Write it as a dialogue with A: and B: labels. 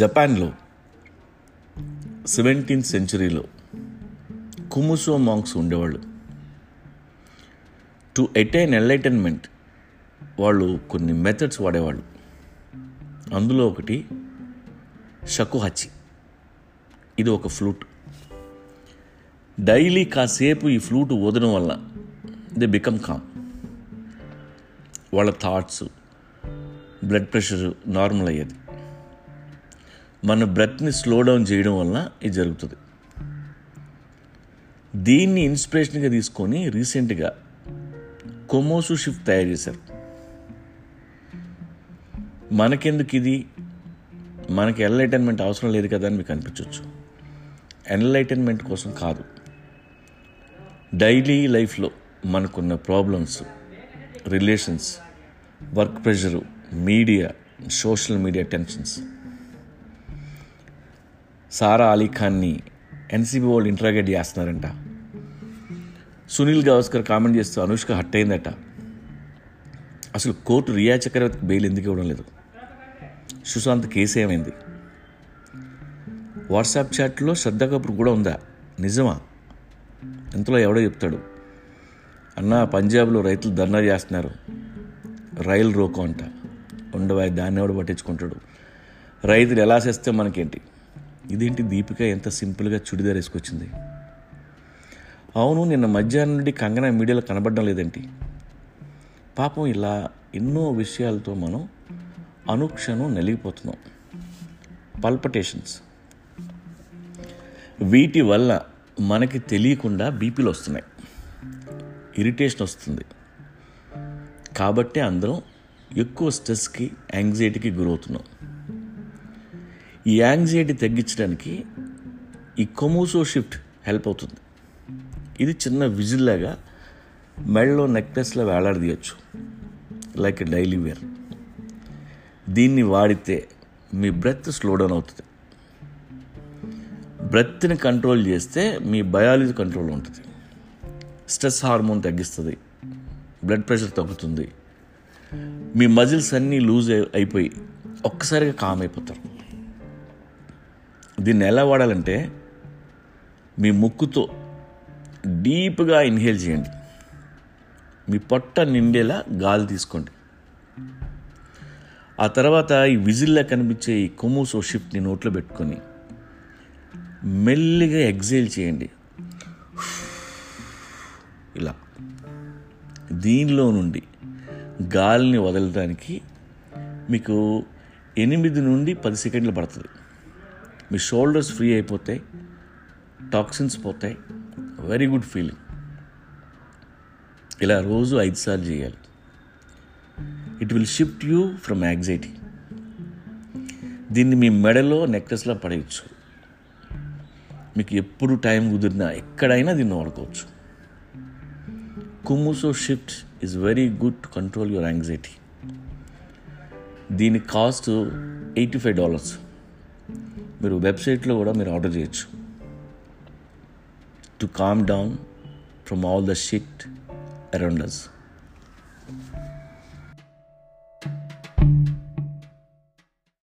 A: జపాన్లో సెవెంటీన్త్ సెంచరీలో komuso monks ఉండేవాళ్ళు. టు ఎటైన్ ఎన్లైటన్మెంట్ వాళ్ళు కొన్ని మెథడ్స్ వాడేవాళ్ళు. అందులో ఒకటి షకుహచి. ఇది ఒక ఫ్లూట్. డైలీ కాసేపు ఈ ఫ్లూట్ ఊదడం వల్ల దే బికమ్ కామ్. వాళ్ళ థాట్స్ బ్లడ్ ప్రెషర్ నార్మల్ అయ్యేది. మన బ్రెత్ని స్లో డౌన్ చేయడం వల్ల ఇది జరుగుతుంది. దీన్ని ఇన్స్పిరేషన్గా తీసుకొని రీసెంట్గా కొమోసు షిఫ్ట్ తయారు చేశారు. మనకెందుకు ఇది? మనకి ఎన్లైటన్మెంట్ అవసరం లేదు కదా అని మీకు అనిపించవచ్చు ఎన్లైటన్మెంట్ కోసం కాదు. డైలీ లైఫ్లో మనకున్న problems relations work pressure media social media tensions Sara Ali ఖాన్ని NCB వాళ్ళు ఇంట్రాగేట్ చేస్తున్నారంట. సునీల్ గవాస్కర్ కామెంట్ చేస్తూ అనుష్క హట్ అయిందట. అసలు కోర్టు రియా చక్రవర్తికి బెయిల్ ఎందుకు ఇవ్వడం లేదు? సుశాంత్ కేసు ఏమైంది? వాట్సాప్ చాట్లో శ్రద్ధ కపూర్ కూడా ఉందా? నిజమా? ఇంతలో ఎవడో చెప్తాడు. అన్న పంజాబ్లో రైతులు ధర్నా చేస్తున్నారు. రైలు రోకో అంట. ఉండవా దాన్ని ఎవడు పట్టించుకుంటాడు? రైతులు ఎలా చేస్తే మనకేంటి? ఇదేంటి దీపిక ఎంత సింపుల్గా చుడిదార్ వేసుకొచ్చింది? అవును నిన్న మధ్యాహ్నం నుండి కంగనా మీడియాలో కనబడడం లేదంటే పాపం ఇలా ఎన్నో విషయాలతో మనం అనుక్షణం నలిగిపోతున్నాం. పల్పటేషన్స్. వీటి వల్ల మనకి తెలియకుండా బీపీలు వస్తున్నాయి. ఇరిటేషన్ వస్తుంది. కాబట్టి అందరం ఎక్కువ స్ట్రెస్కి యాంగ్జైటీకి గురవుతున్నాం. ఈ యాంగ్జైటీ తగ్గించడానికి ఈ కొమోసో షిఫ్ట్ హెల్ప్ అవుతుంది. ఇది చిన్న విజిల్లాగా మెడలో నెక్లెస్లో వేలాడదీయచ్చు. లైక్ డైలీ వేర్ దీన్ని వాడితే మీ బ్రెత్ స్లో డౌన్ అవుతుంది. బ్రెత్ని కంట్రోల్ చేస్తే మీ బయాలజీ కంట్రోల్ ఉంటుంది. స్ట్రెస్ హార్మోన్ తగ్గిస్తుంది. బ్లడ్ ప్రెషర్ తగ్గుతుంది. మీ మజిల్స్ అన్నీ లూజ్ అయిపోయి ఒక్కసారిగా కామ్ అయిపోతారు. దీన్ని ఎలా వాడాలంటే మీ ముక్కుతో డీప్గా ఇన్హేల్ చేయండి. మీ పొట్ట నిండేలా గాలి తీసుకోండి. ఆ తర్వాత ఈ విజిల్లా కనిపించే ఈ కొమూసో షిఫ్ట్ని నోట్లో పెట్టుకొని మెల్లిగా ఎగ్జైల్ చేయండి. ఇలా. దీనిలో నుండి గాలిని వదలడానికి మీకు ఎనిమిది నుండి పది సెకండ్లు పడుతుంది. మీ షోల్డర్స్ ఫ్రీ అయిపోతాయి టాక్సిన్స్ పోతాయి వెరీ గుడ్ ఫీలింగ్. ఇలా రోజు ఐదు సార్లు చేయాలి. It will shift you from anxiety. దీన్ని మీ మెడలో నెక్లెస్లో పడేయచ్చు. మీకు ఎప్పుడు టైం కుదిరినా ఎక్కడైనా దీన్ని వాడుకోవచ్చు. కుమ్ముసో shift is very good to control your anxiety. దీని కాస్ట్ ఎయిటీ ఫైవ్ డాలర్స్. మీరు వెబ్సైట్లో కూడా మీరు ఆర్డర్ చేయొచ్చు. To calm down from all the shit around us